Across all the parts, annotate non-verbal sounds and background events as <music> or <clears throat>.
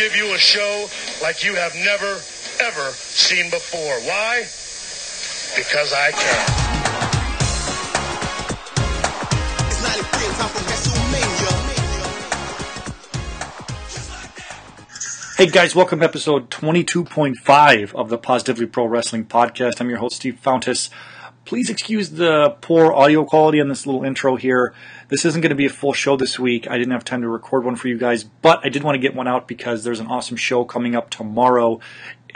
give you a show like you have never, ever seen before. Why? Because I can. It's 93 and time for WrestleMania. Hey guys, welcome to episode 22.5 of the Positively Pro Wrestling Podcast. I'm your host, Steve Fountas. Please excuse the poor audio quality on this little intro here. This isn't going to be a full show this week. I didn't have time to record one for you guys, but I did want to get one out because there's an awesome show coming up tomorrow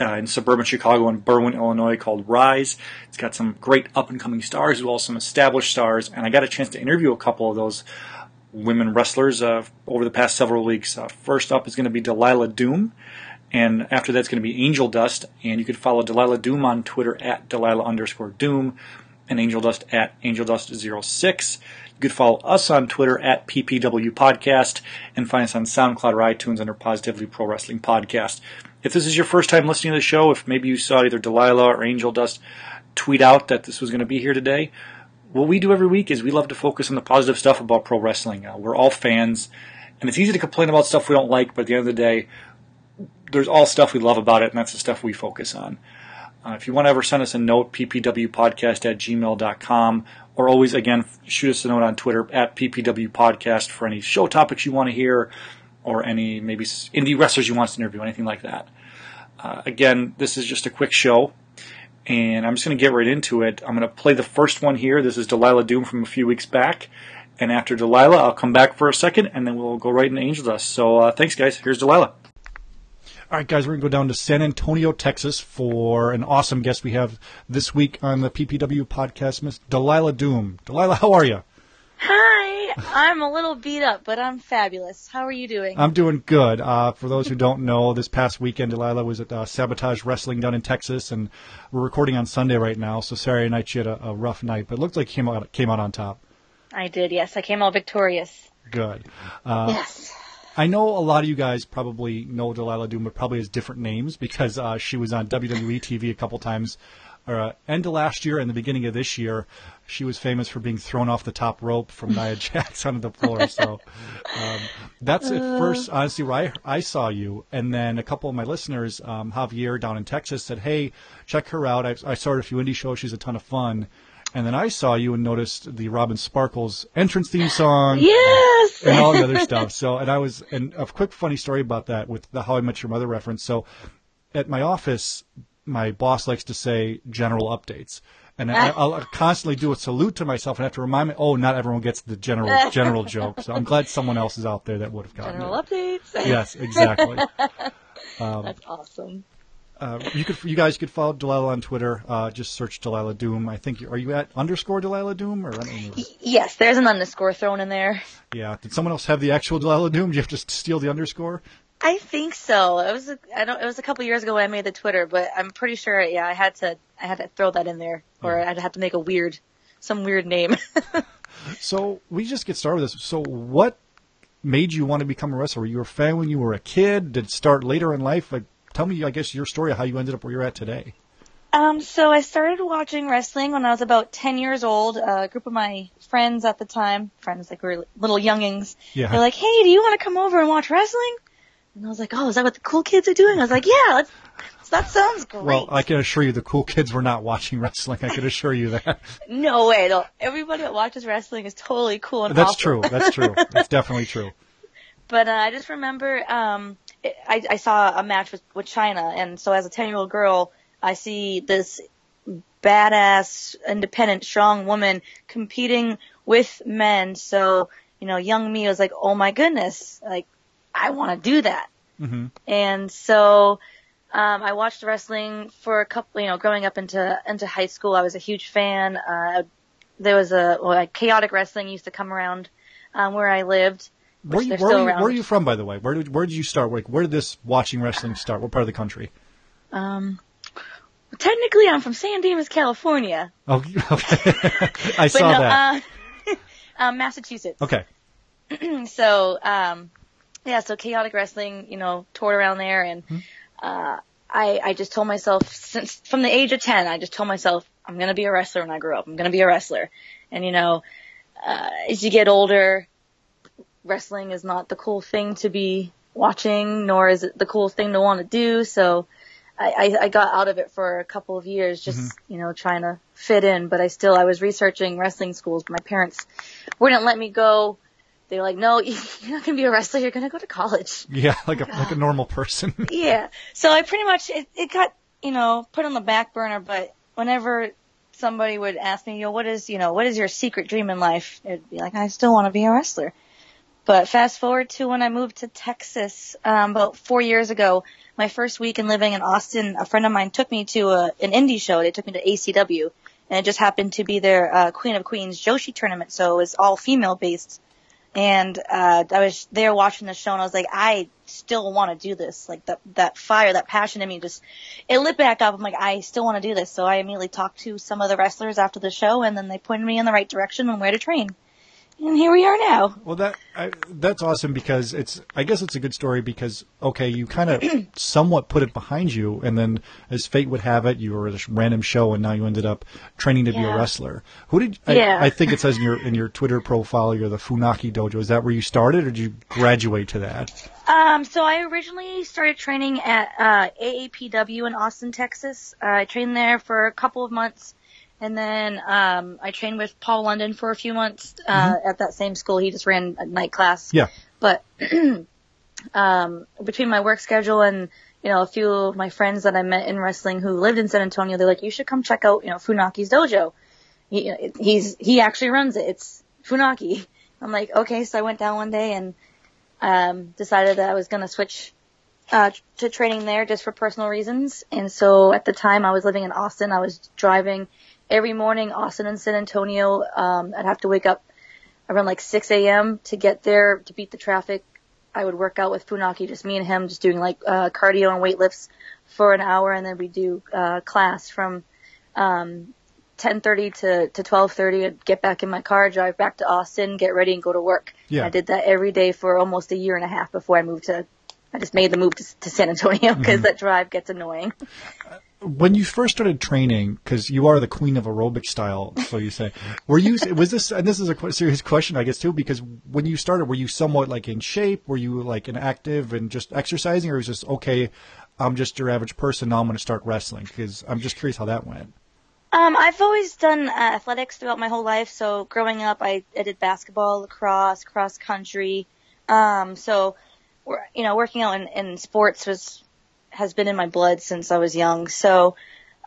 uh, in suburban Chicago in Berwyn, Illinois called Rise. It's got some great up and coming stars as well as some established stars, and I got a chance to interview a couple of those women wrestlers uh, over the past several weeks. Uh, first up is going to be Delilah Doom, and after that's going to be Angel Dust. And you can follow Delilah Doom on Twitter at Delilah underscore Doom, and Angel Dust at Angel Dust 06 You could follow us on Twitter at PPW Podcast, and find us on SoundCloud or iTunes under Positively Pro Wrestling Podcast. If this is your first time listening to the show, if maybe you saw either Delilah or Angel Dust tweet out that this was going to be here today, what we do every week is we love to focus on the positive stuff about pro wrestling. Uh, we're all fans, and it's easy to complain about stuff we don't like, but at the end of the day, there's all stuff we love about it, and that's the stuff we focus on. Uh, if you want to ever send us a note, ppwpodcast at gmail.com, or always, again, shoot us a note on Twitter at ppwpodcast for any show topics you want to hear, or any maybe indie wrestlers you want to interview, anything like that. Uh, again, this is just a quick show and I'm just going to get right into it. I'm going to play the first one here. This is Delilah Doom from a few weeks back. And after Delilah, I'll come back for a second, and then we'll go right into Angel Dust. So uh, thanks, guys. Here's Delilah. All right, guys, we're going to go down to San Antonio, Texas for an awesome guest we have this week on the PPW podcast, Miss Delilah Doom. Delilah, how are you? Hi, I'm a little beat up, but I'm fabulous. How are you doing? I'm doing good. Uh, for those who don't know, this past weekend, Delilah was at uh, Sabotage Wrestling down in Texas, and we're recording on Sunday right now. So Saturday night she had a, a rough night, but it looked like came out came out on top. I did, yes. I came out victorious. Good. Uh, yes. I know a lot of you guys probably know Delilah Doom, but probably has different names because uh, she was on WWE TV a couple times. Uh, end of last year and the beginning of this year, she was famous for being thrown off the top rope from <laughs> Nia Jax onto the floor. So um, that's at first, honestly, where I, I saw you. And then a couple of my listeners, um, Javier down in Texas, said, "Hey, check her out. I, I saw her at a few indie shows. She's a ton of fun." And then I saw you and noticed the Robin Sparkles entrance theme song Yes! and all the other stuff. So, and I was, and a quick funny story about that with the How I Met Your Mother reference. So, at my office, my boss likes to say general updates. And I, <laughs> I'll constantly do a salute to myself and have to remind me, oh, not everyone gets the general <laughs> general joke. So I'm glad someone else is out there that would have gotten it. General it. updates. Yes, exactly. <laughs> That's um, awesome. Uh, you could, you guys could follow Delilah on Twitter. Uh, just search Delilah Doom. I think, are you at underscore Delilah Doom or? I don't remember. Yes, there's an underscore thrown in there. Yeah. Did someone else have the actual Delilah Doom? Do you have to steal the underscore? I think so. It was a, I don't it was a couple years ago when I made the Twitter, but I'm pretty sure yeah, I had to I had to throw that in there or I'd have to make a weird some weird name. <laughs> So we just get started with this. So what made you want to become a wrestler? Were you a fan when you were a kid? Did it start later in life? Like, tell me, I guess, your story of how you ended up where you're at today. Um, so I started watching wrestling when I was about 10 years old. a group of my friends at the time, friends like we were little youngings, Yeah. they're like, hey, do you want to come over and watch wrestling? And I was like, oh, is that what the cool kids are doing? I was like, yeah, let's, that sounds great. Well, I can assure you the cool kids were not watching wrestling. I can assure you that. <laughs> no way, though. Everybody that watches wrestling is totally cool and That's awesome. true. That's true. That's definitely true. <laughs> But uh, I just remember um, I, I saw a match with, with Chyna, and so as a 10 year old girl, I see this badass, independent, strong woman competing with men. So, you know, young me was like, oh my goodness, like, I want to do that. hmm And so, um, I watched wrestling for a couple, you know, growing up into, into high school. I was a huge fan. Uh, there was a well, like chaotic wrestling used to come around um, where I lived. Where, you, where, are you, where are you from, by the way? Where did, where did you start? Like, where did this watching wrestling start? What part of the country? Um, technically, I'm from San Dimas, California, Oh, <laughs> okay. <laughs> I saw no, that. Uh, <laughs> um, Massachusetts. okay. <clears throat> so um yeah so chaotic wrestling you know toured around there and uh i i just told myself since from the age of 10 i just told myself i'm going to be a wrestler when i grow up i'm going to be a wrestler and you know uh as you get older wrestling is not the cool thing to be watching nor is it the cool thing to want to do so I, I, I got out of it for a couple of years, just mm-hmm. you know, trying to fit in. But I still, I was researching wrestling schools. But my parents wouldn't let me go. They were like, "No, <laughs> you're not gonna be a wrestler. You're gonna go to college." Yeah, like a like a normal person. <laughs> yeah. So I pretty much it, it got you know put on the back burner. But whenever somebody would ask me, "Yo, what is you know what is your secret dream in life?" It'd be like, "I still want to be a wrestler." But fast forward to when I moved to Texas um, about four years ago. My first week in living in Austin, a friend of mine took me to a, an indie show. They took me to ACW, and it just happened to be their uh, Queen of Queens Joshi tournament, so it was all female based. And uh, I was there watching the show, and I was like, I still want to do this. Like that that fire, that passion in me, just it lit back up. I'm like, I still want to do this. So I immediately talked to some of the wrestlers after the show, and then they pointed me in the right direction on where to train. And here we are now. Well, that I, that's awesome because it's. I guess it's a good story because okay, you kind of <clears throat> somewhat put it behind you, and then as fate would have it, you were at a random show, and now you ended up training to be a wrestler. Who did? I, Yeah. I think it says in your in your Twitter profile you're the Funaki Dojo. Is that where you started, or did you graduate to that? Um, so I originally started training at uh, AAPW in Austin, Texas. Uh, I trained there for a couple of months, and then um, I trained with Paul London for a few months uh, at that same school. He just ran a night class. Yeah. But <clears throat> um, between my work schedule and you know a few of my friends that I met in wrestling who lived in San Antonio, they're like, you should come check out you know Funaki's dojo. He, he's he actually runs it. It's Funaki. <laughs> I'm like, okay. So I went down one day and um, decided that I was going to switch uh, to training there just for personal reasons. And so at the time I was living in Austin. I was driving every morning, Austin and San Antonio. Um, I'd have to wake up around like 6 a.m. to get there to beat the traffic. I would work out with Funaki, just me and him, just doing like uh, cardio and weight lifts for an hour, and then we do uh, class from um, 10:30 to to 12:30. I'd get back in my car, drive back to Austin, get ready, and go to work. Yeah. I did that every day for almost a year and a half before I moved to. I just made the move to, to San Antonio because that drive gets annoying. When you first started training, because you are the queen of aerobic style, so you say, were you? Was this? And this is a serious question, I guess, too, because when you started, were you somewhat like in shape? Were you like an active and just exercising, or was just okay? I'm just your average person. Now I'm going to start wrestling because I'm just curious how that went. Um, I've always done uh, athletics throughout my whole life. So growing up, I, I did basketball, lacrosse, cross country. Um, so, you know, working out in, in sports was has been in my blood since I was young. So,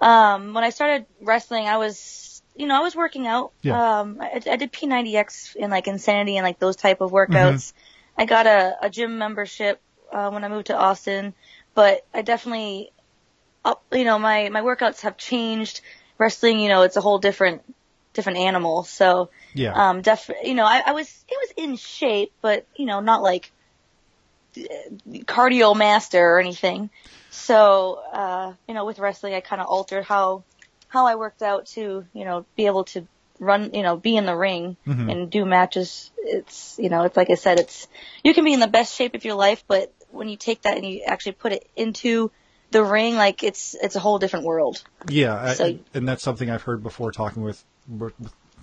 um, when I started wrestling, I was, you know, I was working out. Yeah. Um, I, I did P90X in like Insanity and like those type of workouts. I got a, a gym membership uh, when I moved to Austin, but I definitely up, you know, my, my workouts have changed. Wrestling, you know, it's a whole different, different animal. So, Yeah. um, def, you know, I, I was, it was in shape, but, you know, not like cardio master or anything. So, uh, you know, with wrestling, I kind of altered how, how I worked out to, you know, be able to run, you know, be in the ring and do matches. It's, you know, it's like I said, it's, you can be in the best shape of your life, but when you take that and you actually put it into the ring, like it's, it's a whole different world. Yeah, I, and that's something I've heard before talking with, with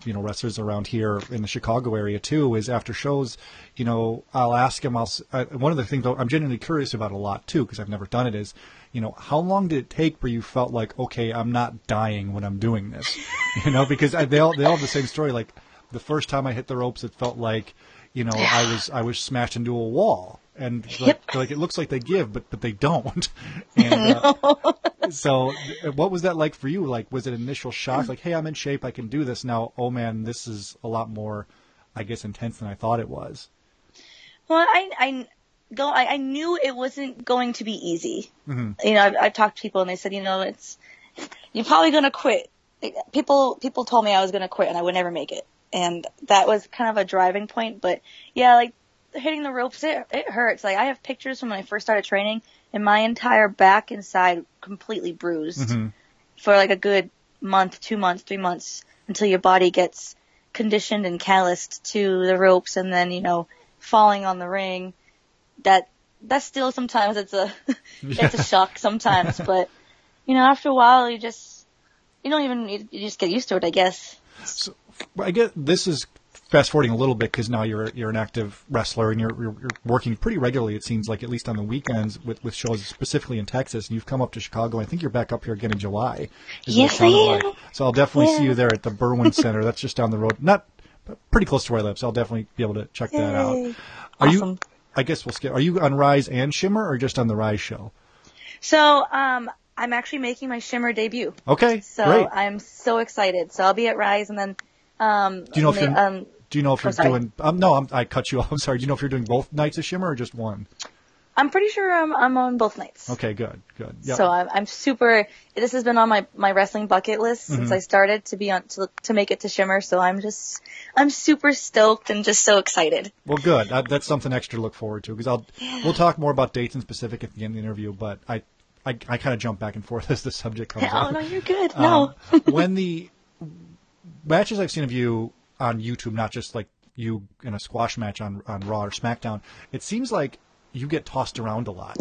you know wrestlers around here in the Chicago area too. Is after shows, you know, I'll ask them. I'll s- uh, one of the things I'm genuinely curious about a lot too because I've never done it. Is you know how long did it take where you felt like okay I'm not dying when I'm doing this, <laughs> you know because I, they all they all have the same story. Like the first time I hit the ropes, it felt like you know I was I was smashed into a wall. And like, like it looks like they give, but but they don't. <laughs> And, uh, <laughs> so, what was that like for you? Like, was it an initial shock? Like, hey, I'm in shape, I can do this now. Oh man, this is a lot more, I guess, intense than I thought it was. Well, I, I go, I, I knew it wasn't going to be easy. Mm-hmm. You know, I've, I've talked to people and they said, you know, it's, you're probably going to quit people people told me I was gonna quit and I would never make it, and that was kind of a driving point. But yeah, like hitting the ropes, it it hurts. Like I have pictures from when I first started training, and my entire back and side completely bruised Mhm. for like a good month, two months, three months until your body gets conditioned and calloused to the ropes, and then you know falling on the ring. That that's still sometimes it's a <laughs> it's a shock sometimes, <laughs> but you know after a while you just you don't even you, you just get used to it, I guess. So I get this is fast forwarding a little bit because now you're you're an active wrestler and you're, you're you're working pretty regularly. It seems like at least on the weekends with with shows specifically in Texas. And you've come up to Chicago. I think you're back up here again in July. is what it Yes, I am. like. So I'll definitely see you there at the Berwyn Center. That's just down the road, not but pretty close to where I live. So I'll definitely be able to check that out. Yay. Are you? I guess we'll skip. Are you on Rise and Shimmer or just on the Rise show? So um I'm actually making my Shimmer debut. Okay, So great. I'm so excited. So I'll be at Rise and then um Do you know if you're- um Do you know if Oh, you're doing? Um, no, I'm, I cut you <laughs> off. I'm sorry. Do you know if you're doing both nights of Shimmer or just one? I'm pretty sure I'm I'm on both nights. Okay, good, good. Yep. So I'm I'm super. This has been on my my wrestling bucket list Mm-hmm. since I started to be on to to make it to Shimmer. So I'm just I'm super stoked and just so excited. Well, good. That, that's something extra to look forward to because I'll we'll talk more about dates and specific at the end of the interview. But I I, I kind of jump back and forth <laughs> as the subject comes Oh up. no, you're good. No. Um, <laughs> when the matches I've seen of you on YouTube, not just like you in a squash match on on Raw or SmackDown, it seems like you get tossed around a lot,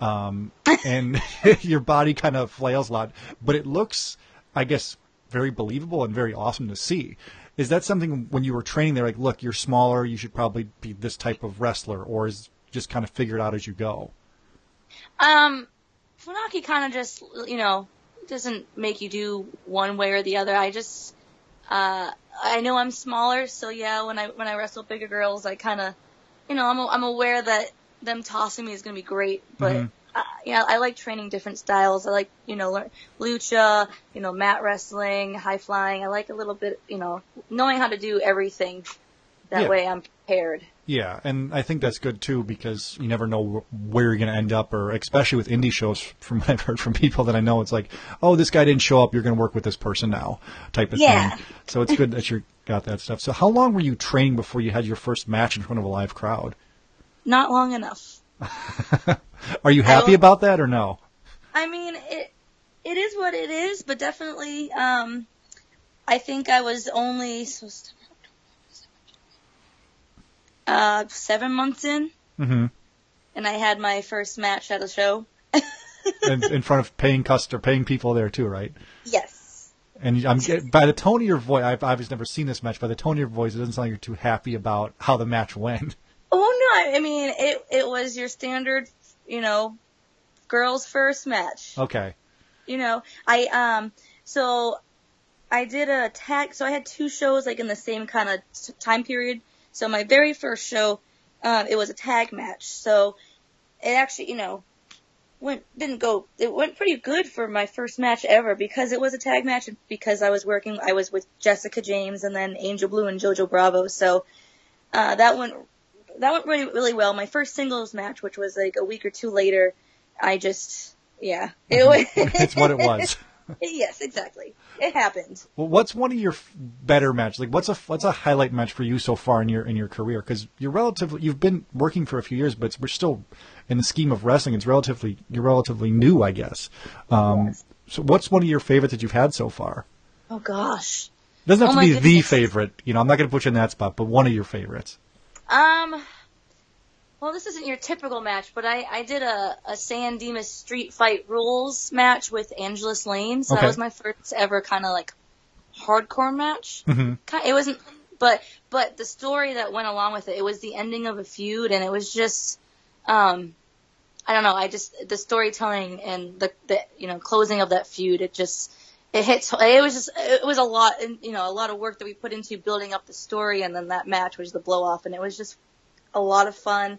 um, <laughs> and <laughs> your body kind of flails a lot. But it looks, I guess, very believable and very awesome to see. Is that something when you were training? They're like, look, you're smaller. You should probably be this type of wrestler, or is just kind of figured out as you go. Um, Funaki kind of just, you know, doesn't make you do one way or the other. I just, uh, I know I'm smaller, so yeah, when I, when I wrestle bigger girls, I kind of, you know, I'm, I'm aware that them tossing me is going to be great, but, uh, yeah, I like training different styles. I like, you know, learn, lucha, you know, mat wrestling, high flying. I like a little bit, you know, knowing how to do everything. That Yeah. way I'm prepared. Yeah, and I think that's good too because you never know where you're going to end up, or especially with indie shows. <laughs> From what I've heard from people that I know, it's like, oh, this guy didn't show up. You're going to work with this person now, type of Yeah. thing. <laughs> So it's good that you got that stuff. So how long were you training before you had your first match in front of a live crowd? Not long enough. <laughs> Are you happy about that or no? I mean, it it is what it is, but definitely, um, I think I was only supposed to, uh seven months in, hmm and I had my first match at a show. <laughs> in, in front of paying customer, paying people there too, right? Yes. And I'm by the tone of your voice, I've obviously never seen this match. By the tone of your voice, it doesn't sound like you're too happy about how the match went. Oh no, I mean it. It was your standard, you know, girls' first match. Okay. you know, I um so I did a tag so I had two shows like in the same kind of time period. So my very first show um it was a tag match. So it actually, you know, went didn't go it went pretty good for my first match ever because it was a tag match and because I was working I was with Jessica James and then Angel Blue and Jojo Bravo. So uh that went that went really really well. My first singles match which was like a week or two later, I just yeah. It was it's what it <laughs> was. <laughs> yes, exactly. It happened. Well, what's one of your f- better matches? Like, what's a what's a highlight match for you so far in your in your career? Because you're relatively you've been working for a few years, but we're still in the scheme of wrestling. It's relatively you're relatively new, I guess. Um, So, what's one of your favorites that you've had so far? Oh gosh. It doesn't have Oh to be the favorite. You know, I'm not going to put you in that spot, but one of your favorites. Um. Well, this isn't your typical match, but I, I did a, a San Dimas Street Fight Rules match with Angelus Layne. So Okay. that was my first ever kind of like hardcore match. Mhm. It wasn't, but but the story that went along with it, it was the ending of a feud, and it was just, um, I don't know. I just the storytelling and the the you know closing of that feud, it just it hits. It was just it was a lot, you know, a lot of work that we put into building up the story, and then that match was the blow off, and it was just a lot of fun,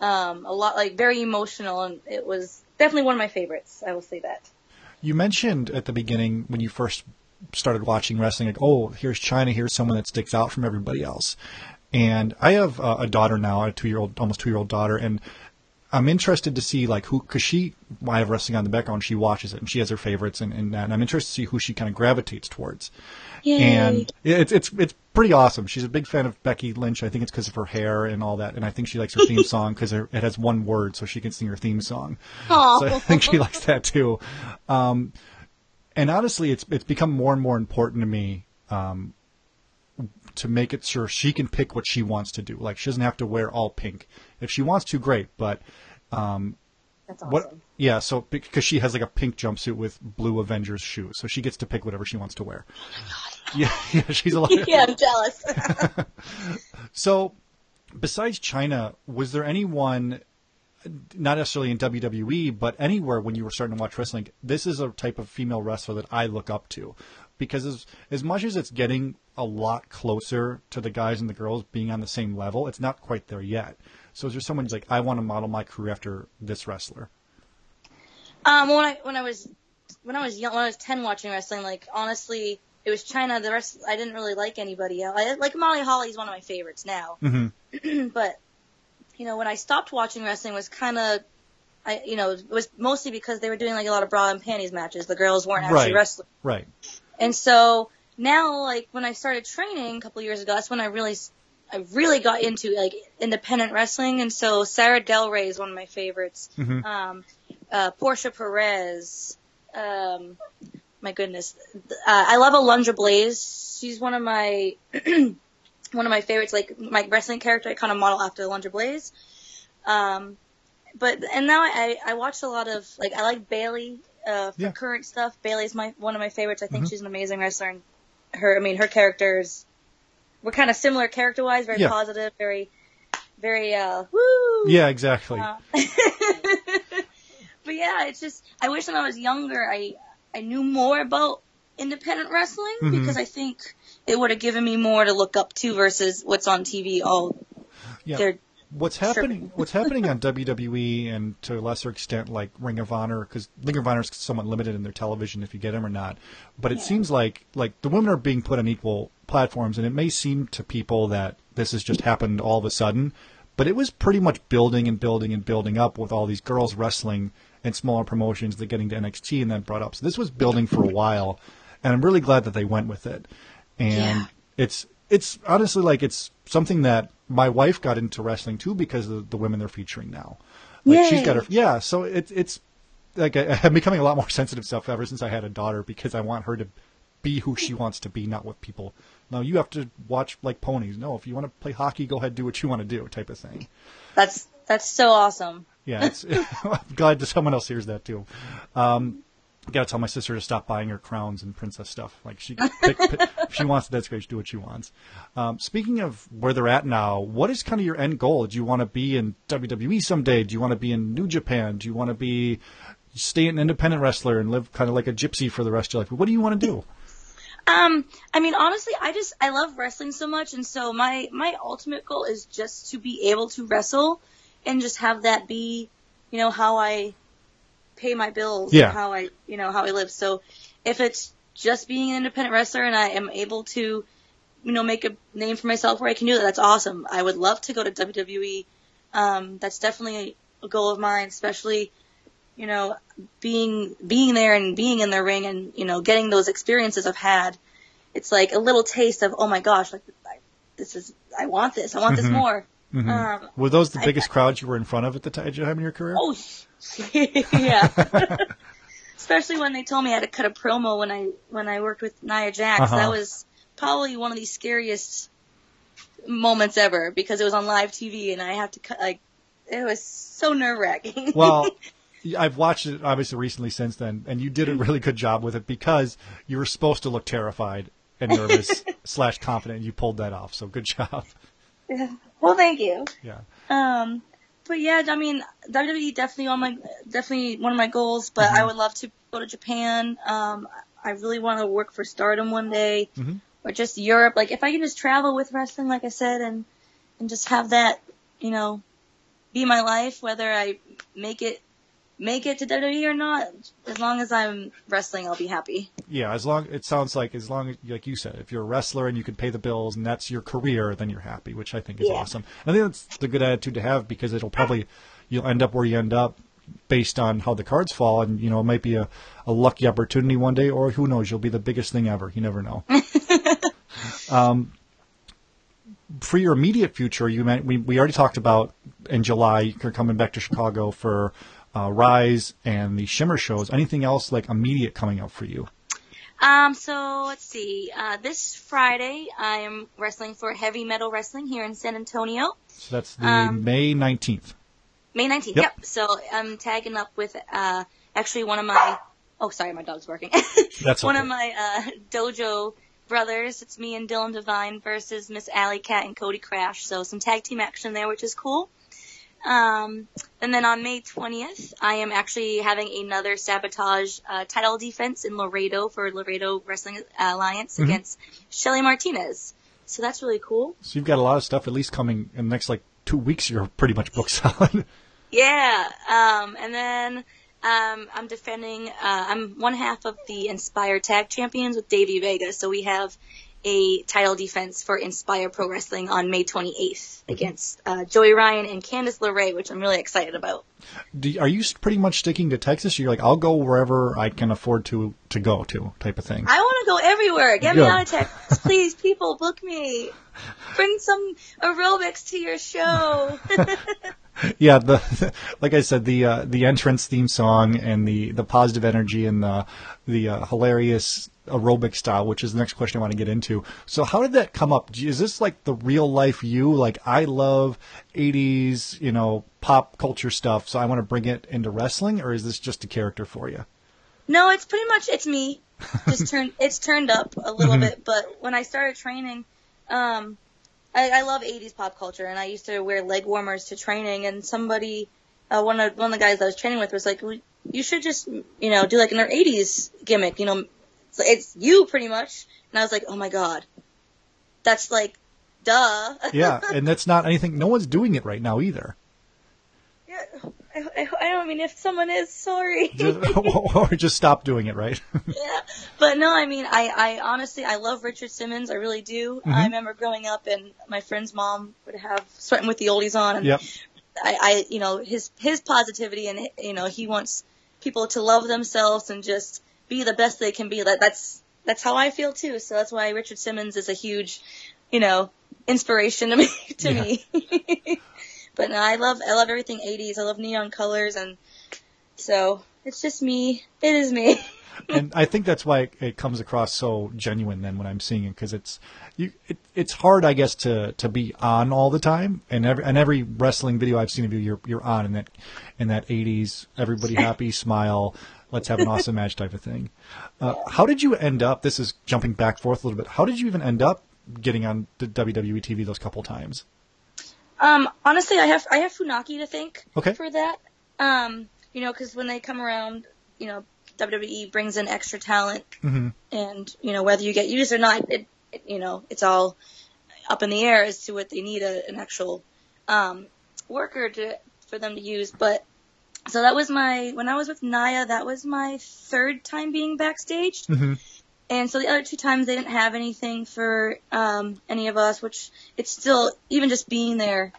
um, a lot like very emotional, and it was definitely one of my favorites. I will say that. You mentioned at the beginning when you first started watching wrestling, like, oh, here's Chyna, here's someone that sticks out from everybody else. And I have uh, a daughter now, a two year old, almost two year old daughter, and I'm interested to see like who because she I have wrestling on the background. She watches it and she has her favorites and, and that. And I'm interested to see who she kind of gravitates towards. Yay. And it's it's it's pretty awesome. She's a big fan of Becky Lynch. I think it's because of her hair and all that. And I think she likes her theme <laughs> song because it has one word, so she can sing her theme song. Aw. So I think she likes that too. Um, and honestly, it's it's become more and more important to me um, to make it sure she can pick what she wants to do. Like she doesn't have to wear all pink. If she wants to, great. But um, That's awesome. what? Yeah. So because she has like a pink jumpsuit with blue Avengers shoes, so she gets to pick whatever she wants to wear. <laughs> Yeah, yeah. She's a lot. <laughs> yeah, I'm jealous. <laughs> So, besides Chyna, was there anyone, not necessarily in WWE, but anywhere when you were starting to watch wrestling? This is a type of female wrestler that I look up to, because as as much as it's getting a lot closer to the guys and the girls being on the same level, it's not quite there yet. So, is there someone who's like, I want to model my career after this wrestler? Um, when I when I was when I was young, when I was ten, watching wrestling, like honestly, it was Chyna. The rest, I didn't really like anybody else. I, like Molly Holly's one of my favorites now, Mm-hmm. <clears throat> but you know, when I stopped watching wrestling was kind of, I you know, it was mostly because they were doing like a lot of bra and panties matches. The girls weren't actually Right. wrestling, Right. and so now, like when I started training a couple of years ago, that's when I really. s- I really got into like independent wrestling, and so Sarah Del Rey is one of my favorites Mhm. um, uh, Portia Perez. Um, my goodness, uh, I love Alundra Blaze. She's one of my <clears throat> one of my favorites. Like my wrestling character, I kind of model after Alundra Blaze. Um, but and now I I watch a lot of like I like Bayley uh, for Yeah. current stuff. Bayley's my one of my favorites. I think she's an amazing wrestler. And her, I mean, her characters were kind of similar character wise. Very Yeah. positive. Very, very uh, woo. Yeah, exactly. Uh, <laughs> but yeah, it's just I wish when I was younger I I knew more about independent wrestling Mhm. because I think it would have given me more to look up to versus what's on TV. all Yeah. they're what's happening what's happening on WWE and to a lesser extent like Ring of Honor because Ring of Honor is somewhat limited in their television if you get them or not but it seems like like the women are being put on equal platforms and it may seem to people that this has just happened all of a sudden but it was pretty much building and building and building up with all these girls wrestling in smaller promotions that getting to NXT and then brought up so this was building for a while and I'm really glad that they went with it and Yeah. it's it's honestly like it's something that my wife got into wrestling too because of the women they're featuring now. Like she's got her yeah, so it's it's like I, I'm becoming a lot more <laughs> sensitive stuff ever since I had a daughter because I want her to be who she wants to be, not what people. No, you have to watch like ponies. No, if you want to play hockey, go ahead, do what you want to do, type of thing. that's that's so awesome. Yeah, it's, <laughs> I'm glad that someone else hears that too. Um, Got to tell my sister to stop buying her crowns and princess stuff. Like she, pick, pick, if she wants, that's great. She do what she wants. Um, speaking of where they're at now, what is kind of your end goal? Do you want to be in WWE someday? Do you want to be in New Japan? Do you want to be stay an independent wrestler and live kind of like a gypsy for the rest of your life? What do you want to do? Um, I mean, honestly, I just I love wrestling so much, and so my my ultimate goal is just to be able to wrestle, and just have that be, you know, how I pay my bills, Yeah. and how I, you know, how I live. So, if it's just being an independent wrestler and I am able to, you know, make a name for myself where I can do that, that's awesome. I would love to go to WWE. Um, that's definitely a goal of mine, especially you know, being being there and being in the ring and you know getting those experiences I've had, it's like a little taste of oh my gosh, like I, this is I want this, I want this more. Um, Were those the I- biggest crowds you were in front of at the time in your career? oh <laughs> yeah, <laughs> especially when they told me I had to cut a promo when I when I worked with Nia Jax. Uh-huh. That was probably one of the scariest moments ever because it was on live TV and I have to cut like it was so nerve wracking. <laughs> Well, I've watched it obviously recently since then, and you did a really good job with it because you were supposed to look terrified and nervous slash confident. And you pulled that off, so good job. <laughs> well, thank you. Yeah. Um, but yeah, I mean, WWE definitely on my definitely one of my goals. But I would love to go to Japan. Um, I really want to work for Stardom one day, Mhm. or just Europe. Like if I can just travel with wrestling, like I said, and and just have that, you know, be my life. Whether I make it make it to WWE or not, as long as I'm wrestling, I'll be happy. Yeah, as long it sounds like as long like you said, if you're a wrestler and you can pay the bills and that's your career, then you're happy, which I think is Yeah. awesome. I think that's the good attitude to have because it'll probably you'll end up where you end up based on how the cards fall, and you know it might be a, a lucky opportunity one day, or who knows, you'll be the biggest thing ever. You never know. <laughs> um, for your immediate future, you meant we we already talked about in July you're coming back to Chicago for. Uh, Rise and the Shimmer shows. Anything else like immediate coming up for you? Um, so let's see. Uh, this Friday, I am wrestling for Heavy Metal Wrestling here in San Antonio. So that's the Um, May 19th. May 19th. Yep. Yep. So I'm tagging up with uh, actually one of my. Oh, sorry, my dog's barking. <laughs> That's okay. one of my uh, dojo brothers. It's me and Dylan Devine versus Miss Allie Kat and Cody Crash. So some tag team action there, which is cool. Um, and then on May 20th, I am actually having another sabotage uh, title defense in Laredo for Laredo Wrestling Alliance Mm-hmm. against Shelly Martinez. So that's really cool. So you've got a lot of stuff at least coming in the next like two weeks. You're pretty much booked <laughs> solid. Yeah. Um, and then um, I'm defending. Uh, I'm one half of the Inspire Tag Champions with Davey Vega. So we have a title defense for Inspire Pro Wrestling on May 28th against uh, Joey Ryan and Candice LeRae, which I'm really excited about. Do, are you pretty much sticking to Texas? You're like, I'll go wherever I can afford to to go to, type of thing. I want to go everywhere. Get Good. me out of Texas, please. People, book me. Bring some aerobics to your show. <laughs> <laughs> <laughs> yeah, the <laughs> like I said, the uh, the entrance theme song and the the positive energy and the the uh, hilarious aerobic style, which is the next question I want to get into. So, how did that come up? Is this like the real life you? Like, I love '80s, you know, pop culture stuff, so I want to bring it into wrestling, or is this just a character for you? No, it's pretty much it's me. <laughs> Just turned it's turned up a little bit, but when I started training, um, I, I love '80s pop culture, and I used to wear leg warmers to training. And somebody, uh, one of one of the guys I was training with was like, "You should just, you know, do like an '80s gimmick. You know, it's, it's you pretty much." And I was like, "Oh my god, that's like, duh." Yeah, <laughs> and that's not anything. No one's doing it right now either. I, I, I don't mean if someone is sorry. <laughs> Just, <laughs> or just stop doing it, right? <laughs> yeah. But no, I mean, I, I honestly, I love Richard Simmons. I really do. Mm-hmm. I remember growing up and my friend's mom would have sweating with the oldies on. And yep. I, I, you know, his, his positivity and, you know, he wants people to love themselves and just be the best they can be. That, that's, that's how I feel too. So that's why Richard Simmons is a huge, you know, inspiration to me, to Yeah. me. But no, I love, I love everything 80s. I love neon colors and so it's just me. It is me. <laughs> and I think that's why it, it comes across so genuine then when I'm seeing it because it's you it, it's hard I guess to to be on all the time and every and every wrestling video I've seen of you you're you're on in that in that 80s everybody <laughs> happy smile let's have an awesome match type of thing. Uh, how did you end up? This is jumping back forth a little bit. How did you even end up getting on the WWE TV those couple times? Um, honestly, I have I have Funaki to thank Okay. for that. Um, you know, because when they come around, you know, WWE brings in extra talent, Mhm. and you know whether you get used or not, it, it you know it's all up in the air as to what they need a, an actual um, worker to for them to use. But so that was my when I was with Nia, that was my third time being backstage. Mhm. And so the other two times they didn't have anything for um, any of us, which it's still even just being there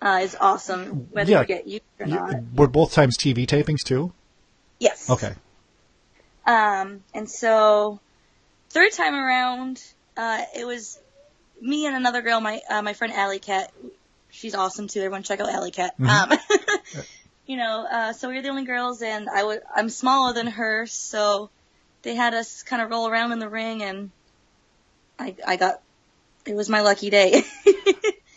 uh, is awesome, whether Yeah. you get used or You- not. were both times TV tapings too? Yes. Okay. Um, and so third time around, uh, it was me and another girl, my uh, my friend Allie Kat. She's awesome too. Everyone check out Allie Kat. Um, <laughs> you know, uh, so we were the only girls, and I was I'm smaller than her, so they had us kind of roll around in the ring, and I I got it was my lucky day. <laughs>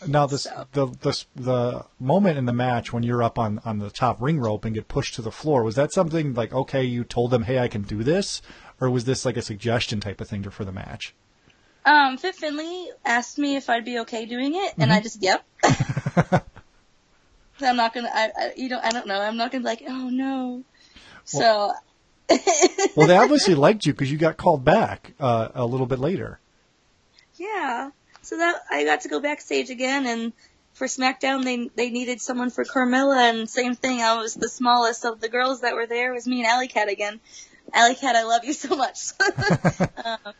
Now this the the the moment in the match when you're up on on the top ring rope and get pushed to the floor was that something like okay you told them hey I can do this or was this like a suggestion type of thing to, for the match? Um, Fit Finlay asked me if I'd be okay doing it, and I just yep. <laughs> I'm not gonna. I, I you know I don't know. I'm not gonna be like oh no. So <laughs> Well, they obviously liked you because you got called back uh, a little bit later. yeah. So that I got to go backstage again, and for SmackDown, they they needed someone for Carmella, and same thing. I was the smallest of the girls that were there. It was me and Allie Kat again. Allie Kat, I love you so much. <laughs> um,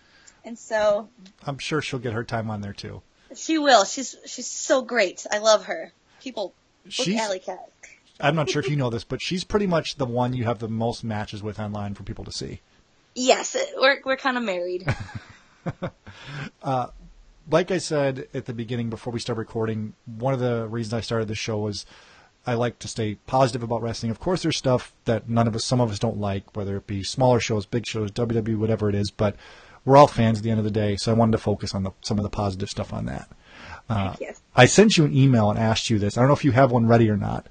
and so I'm sure she'll get her time on there too. she will. She's she's so great. I love her. People She's- Allie Kat. I'm not sure if you know this, but she's pretty much the one you have the most matches with online for people to see. Yes, we're we're kind of married. <laughs> like I said at the beginning before we start recording, one of the reasons I started this show was I like to stay positive about wrestling. Of course, there's stuff that none of us, some of us don't like, whether it be smaller shows, big shows, WWE, whatever it is, but we're all fans at the end of the day, so I wanted to focus on the, some of the positive stuff on that. Uh, yes. I sent you an email and asked you this. I don't know if you have one ready or not,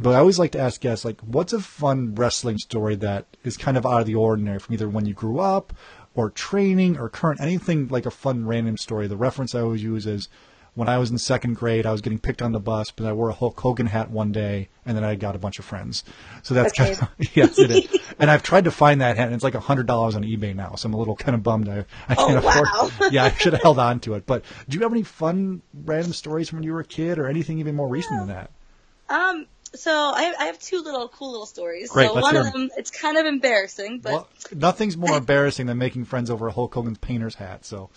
but I always like to ask guests, like, what's a fun wrestling story that is kind of out of the ordinary from either when you grew up or training or current, anything like a fun random story. The reference I always use is when I was in second grade, I was getting picked on the bus, but I wore a Hulk Hogan hat one day, and then I got a bunch of friends. So that's Okay. kind of, <laughs> yes, it is. And I've tried to find that hat, and it's like a hundred dollars on eBay now, so I'm a little kind of bummed. I, I Oh, can't wow. afford. Yeah, I should have held on to it. But do you have any fun random stories from when you were a kid, or anything even more recent than that? Um, so I, I have two little cool little stories. Great, so let's one hear of 'em. them, it's kind of embarrassing, but well, nothing's more embarrassing than making friends over a Hulk Hogan's painter's hat. So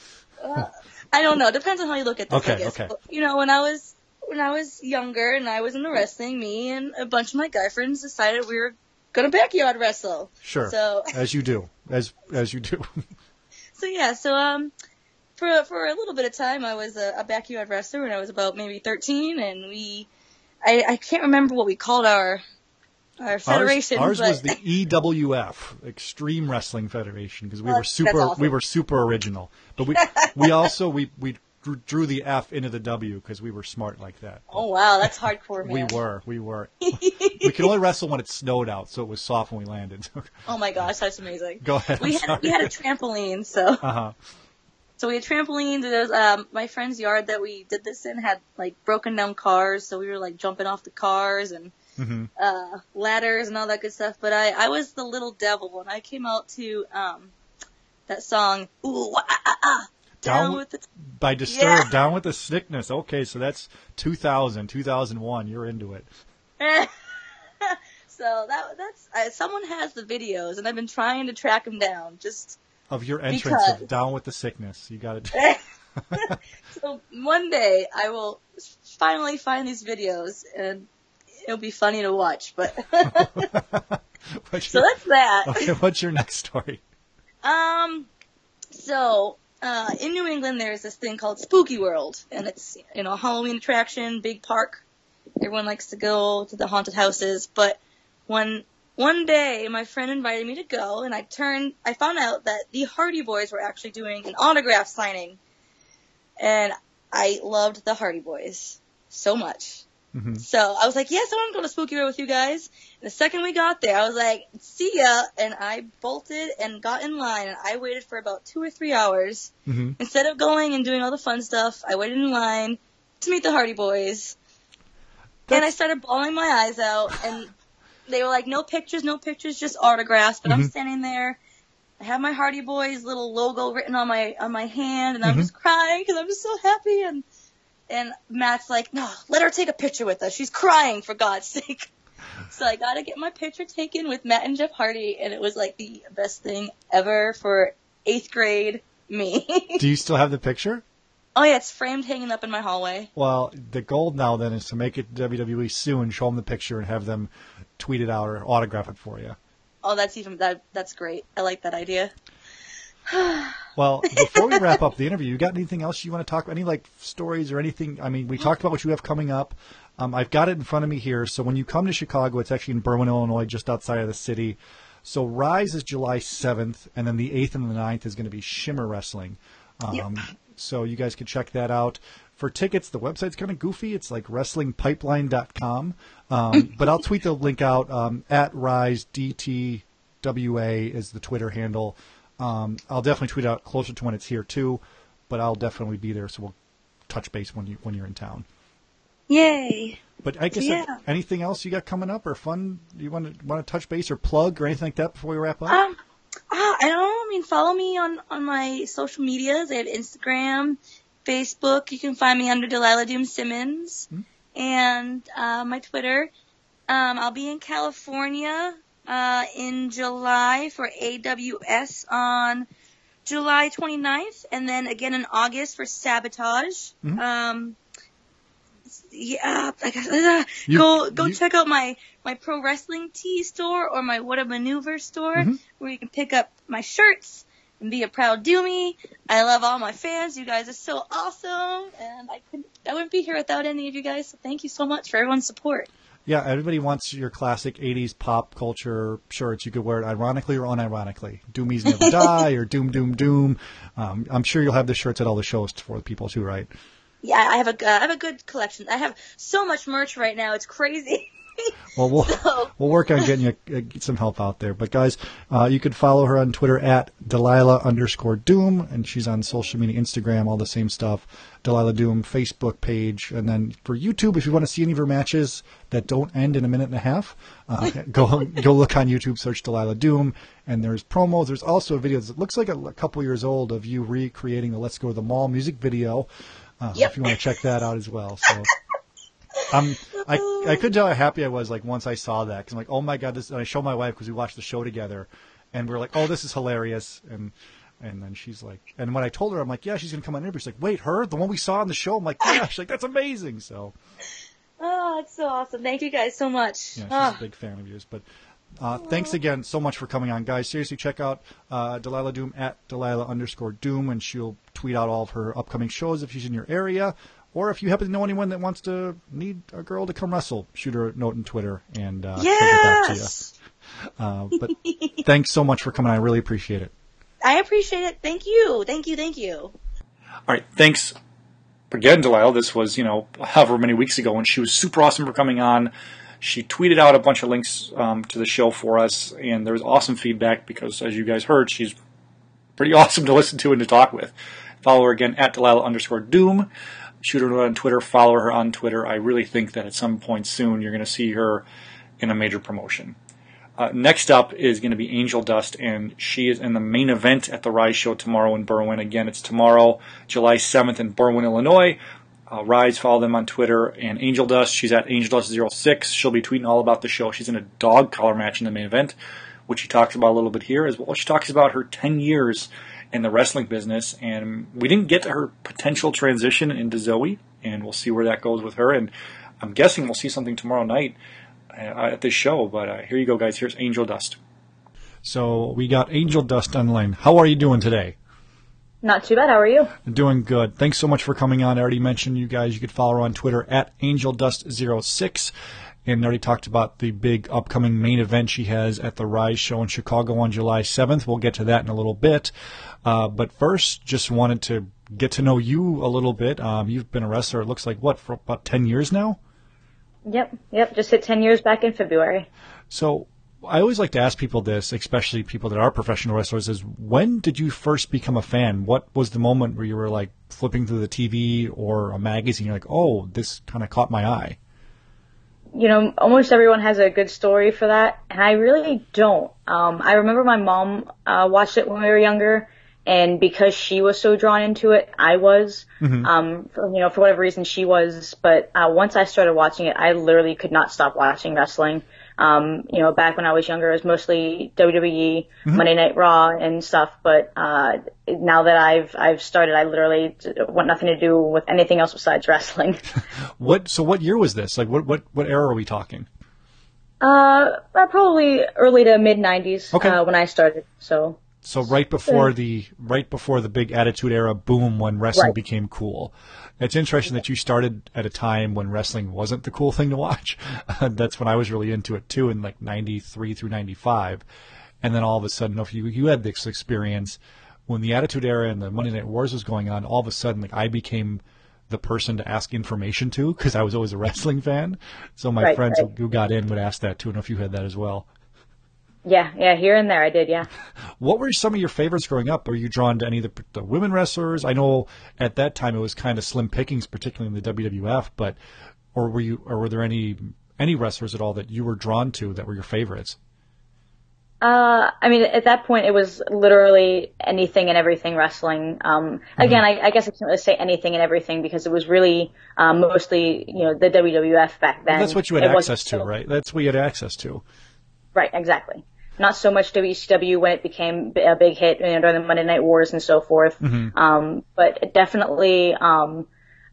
I don't know. Depends on how you look at this. Okay, I guess. okay. But, you know, when I was when I was younger and I was into wrestling, me and a bunch of my guy friends decided we were gonna backyard wrestle. sure, So <laughs> as you do, as as you do. so yeah, so um, for for a little bit of time, I was a, a backyard wrestler when I was about maybe 13, and we, I I can't remember what we called our our federation, ours, ours but was the EWF, Extreme Wrestling Federation, because we Well, were super awesome. we were super original. But we <laughs> we also we we drew, the F into the W because we were smart like that. oh wow, that's hardcore, We were, we were. <laughs> we could only wrestle when it snowed out, so it was soft when we landed. <laughs> Oh my gosh, that's amazing. Go ahead. We I'm had we had a trampoline, so Uh huh. So we had trampolines. There was um my friend's yard that we did this in had like broken down cars, so we were like jumping off the cars and hmm uh ladders and all that good stuff. But I I was the little devil and I came out to um that song ooh ah, ah, ah, down, Down with the By Disturbed, Yeah. Down with the Sickness. Okay, so that's 2000, 2001. You're into it. <laughs> so that that's I, someone has the videos and I've been trying to track them down. Just Of your entrance of Down with the Sickness. You got it. <laughs> <laughs> so one day I will finally find these videos and it'll be funny to watch. But <laughs> What's so that's that. okay, what's your next story? Um, so uh, in New England, there's this thing called Spooky World, and it's you know a Halloween attraction, big park. Everyone likes to go to the haunted houses, but when one day my friend invited me to go, and I turned, I found out that the Hardy Boys were actually doing an autograph signing, and I loved the Hardy Boys so much. Mhm. So I was like, yes, I want to go to Spooky World with you guys. And the second we got there, I was like, see ya. And I bolted and got in line and I waited for about two or three hours. hmm Instead of going and doing all the fun stuff, I waited in line to meet the Hardy Boys. and I started bawling my eyes out and they were like, no pictures, no pictures, just autographs. But I'm Mhm. standing there. I have my Hardy Boys little logo written on my on my hand, and I'm Mhm. just crying because I'm just so happy. And and Matt's like, no, let her take a picture with us. She's crying for God's sake. <laughs> So I got to get my picture taken with Matt and Jeff Hardy, and it was like the best thing ever for eighth grade me. Do you <laughs> still have the picture? Oh yeah, it's framed hanging up in my hallway. Well, the goal now then is to make it WWE soon, show them the picture, and have them tweet it out or autograph it for you. Oh, that's even that. That's great. I like that idea. <sighs> Well, before we wrap up the interview, you got anything else you want to talk about? Any like stories or anything? I mean, we talked about what you have coming up. Um, I've got it in front of me here. So when you come to Chicago, it's actually in Berwyn, Illinois, just outside of the city. So Rise is July 7th, and then the 8th and the 9th is going to be Shimmer Wrestling. Um, So you guys can check that out. For tickets, the website's kind of goofy. It's like wrestlingpipeline.com. Um, <laughs> but I'll tweet the link out um, at Rise DTWA is the Twitter handle. Um, I'll definitely tweet out closer to when it's here too, but I'll definitely be there. So we'll touch base when you when you're in town. Yay! But I guess Yeah. uh, anything else you got coming up or fun you want to want to touch base or plug or anything like that before we wrap up? Um, ah, I don't mean, follow me on on my social medias. I have Instagram, Facebook. You can find me under Delilah Doom Simmons. Hmm. and uh, my Twitter. Um, I'll be in California uh, in July for AWS on July 29th, and then again in August for Sabotage. Mhm. Um, yeah, I guess, uh, You- go go you- check out my my pro wrestling tee store or my What a Maneuver store, Mhm. where you can pick up my shirts and be a proud Doomy. I love all my fans. You guys are so awesome, and I couldn't I wouldn't be here without any of you guys. So thank you so much for everyone's support. Yeah, everybody wants your classic 80s pop culture shirts. You could wear it ironically or unironically. Doomies Never <laughs> Die or Doom Doom Doom. Um, I'm sure you'll have the shirts at all the shows for the people too, right? Yeah, I have a uh, I have a good collection. I have so much merch right now. It's crazy. <laughs> Well, we'll So- we'll work on getting you uh, get some help out there. But guys, uh, you could follow her on Twitter at Delilah underscore Doom, and she's on social media, Instagram, all the same stuff. Delilah Doom Facebook page, and then for YouTube, if you want to see any of her matches that don't end in a minute and a half, uh, <laughs> go go look on YouTube, search Delilah Doom, and there's promos. There's also a video that looks like a, a couple years old of you recreating the "Let's Go to the Mall" music video. Uh, Yep. If you want to check that out as well, so. Um, I I could tell how happy I was like once I saw that because I'm like, oh my god, this. And I showed my wife because we watched the show together, and we are like, oh, this is hilarious, and and then she's like, and when I told her, I'm like, yeah, she's gonna come on interview. She's like, wait, her, the one we saw on the show. I'm like, yeah, she's like, that's amazing. So <laughs> oh, it's so awesome. Thank you guys so much. yeah, she's Ah. a big fan of yours. But uh, thanks again so much for coming on, guys. Seriously, check out uh, Delilah Doom at Delilah underscore Doom, and she'll tweet out all of her upcoming shows if she's in your area. Or if you happen to know anyone that wants to need a girl to come wrestle, shoot her a note on Twitter and uh, she'll get back to you. yes. Uh, but <laughs> thanks so much for coming. I really appreciate it. I appreciate it. Thank you. Thank you. Thank you. All right, thanks again, Delilah. This was you know however many weeks ago, and she was super awesome for coming on. She tweeted out a bunch of links um, to the show for us, and there was awesome feedback because, as you guys heard, she's pretty <laughs> awesome to listen to and to talk with. Follow her again at Delilah underscore Doom. Shoot her on Twitter. Follow her on Twitter. I really think that at some point soon you're going to see her in a major promotion. Uh, next up is going to be Angel Dust, and she is in the main event at the Rise Show tomorrow in Berwyn. Again, it's tomorrow, July 7th in Berwyn, Illinois. Uh, Rise, follow them on Twitter. And Angel Dust, she's at Angel Dust06. She'll be tweeting all about the show. She's in a dog collar match in the main event, which she talks about a little bit here, as well. She talks about her 10 years in the wrestling business, and we didn't get to her potential transition into Zoe, and we'll see where that goes with her. And I'm guessing we'll see something tomorrow night uh, at this show. But uh, here you go, guys. Here's Angel Dust. So we got Angel Dust online. How are you doing today? Not too bad. How are you? Doing good. Thanks so much for coming on. I already mentioned you guys. You could follow her on Twitter at AngelDust06. And I already talked about the big upcoming main event she has at the Rise show in Chicago on July 7th. We'll get to that in a little bit. Uh, but first, just wanted to get to know you a little bit. Um, you've been a wrestler, it looks like, what, for about 10 years now? Yep, yep. Just hit 10 years back in February. So I always like to ask people this, especially people that are professional wrestlers, is when did you first become a fan? What was the moment where you were like flipping through the TV or a magazine? You're like, oh, this kind of caught my eye. You know, almost everyone has a good story for that, and I really don't. Um, I remember my mom uh, watched it when we were younger, and because she was so drawn into it, I was. Um, for, you know, for whatever reason she was. But uh, once I started watching it, I literally could not stop watching wrestling. Um, you know, back when I was younger, it was mostly WWE, Monday Night Raw, and stuff. But uh, now that I've I've started, I literally want nothing to do with anything else besides wrestling. <laughs> What? So what year was this? Like, what what what era are we talking? Uh, uh, probably early to mid '90s Okay. uh, when I started. So So right before the right before the big Attitude Era boom, when wrestling Right. became cool. It's interesting that you started at a time when wrestling wasn't the cool thing to watch. <laughs> That's when I was really into it too, in like '93 through '95, and then all of a sudden, if you you had this experience when the Attitude Era and the Monday Night Wars was going on, all of a sudden, like I became the person to ask information to because I was always a wrestling fan. So my Right, friends right. who got in would ask that too. and if you had that as well. Yeah, yeah, here and there I did. Yeah. What were some of your favorites growing up? Were you drawn to any of the, the women wrestlers? I know at that time it was kind of slim pickings, particularly in the WWF. But or were you, or were there any any wrestlers at all that you were drawn to that were your favorites? Uh, I mean, at that point, it was literally anything and everything wrestling. Um, again, I, I guess I can't really say anything and everything because it was really um, mostly, you know, the WWF back then. That's what you had It access to, right? That's what you had access to. Right, exactly. Not so much WCW when it became a big hit you know, during the Monday Night Wars and so forth. Um, but definitely, um,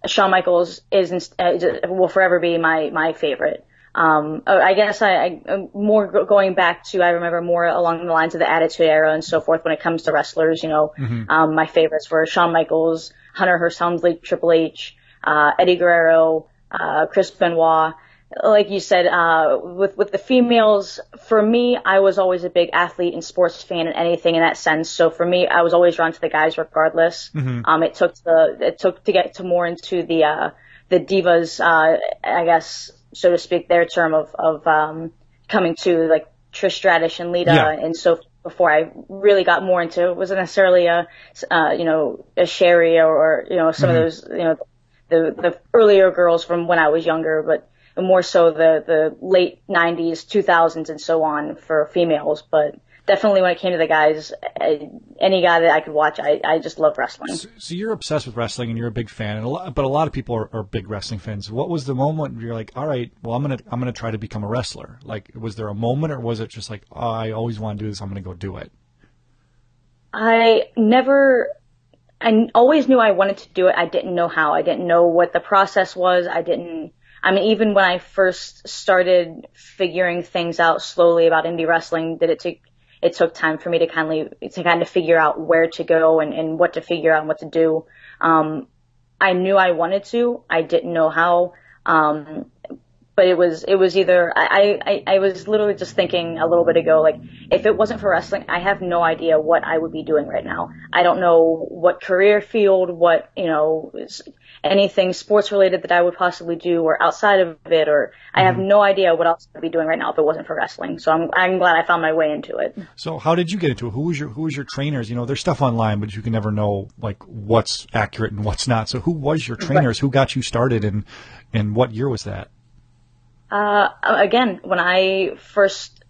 Shawn Michaels is, uh, will forever be my, my favorite. Um, uh, I guess I, I uh, more going back to I remember more along the lines of the Attitude Era and so forth when it comes to wrestlers. You know, um, my favorites were Shawn Michaels, Hunter Hearst Helmsley, Triple H, uh, Eddie Guerrero, uh, Chris Benoit. Like you said, uh, with with the females, for me, I was always a big athlete and sports fan and anything in that sense. So for me, I was always drawn to the guys regardless. Um, it took the it took to get to more into the uh, the divas, uh, I guess so to speak, their term of of um, coming to like Trish Stratus and Lita Yeah. and so before I really got more into it wasn't necessarily a uh, you know a Sherri or, or you know some of those you know the the earlier girls from when I was younger, but more so the the late '90s, 2000s, and so on for females. But definitely when it came to the guys, uh, any guy that I could watch, I I just love wrestling. So you're obsessed with wrestling and you're a big fan, and a lot, but a lot of people are, are big wrestling fans. What was the moment where you're like, all right, well, I'm gonna I'm gonna try to become a wrestler? Like, was there a moment, or was it just like, oh, I always want to do this, I'm gonna go do it? I never, I always knew I wanted to do it. I didn't know how. I didn't know what the process was. I didn't, I mean, even when I first started figuring things out slowly about indie wrestling, that it took, it took time for me to kind of, to kind of figure out where to go and, and what to figure out and what to do. Um, I knew I wanted to. I didn't know how. Um, but it was it was either I, I I was literally just thinking a little bit ago like if it wasn't for wrestling I have no idea what I would be doing right now I don't know what career field what you know anything sports related that I would possibly do or outside of it or I have no idea what else I'd be doing right now if it wasn't for wrestling so I'm I'm glad I found my way into it So how did you get into it? Who was your who was your trainers? You know, there's stuff online, but you can never know like what's accurate and what's not. So who was your trainers? Who got you started, and and what year was that? Uh, again, when I first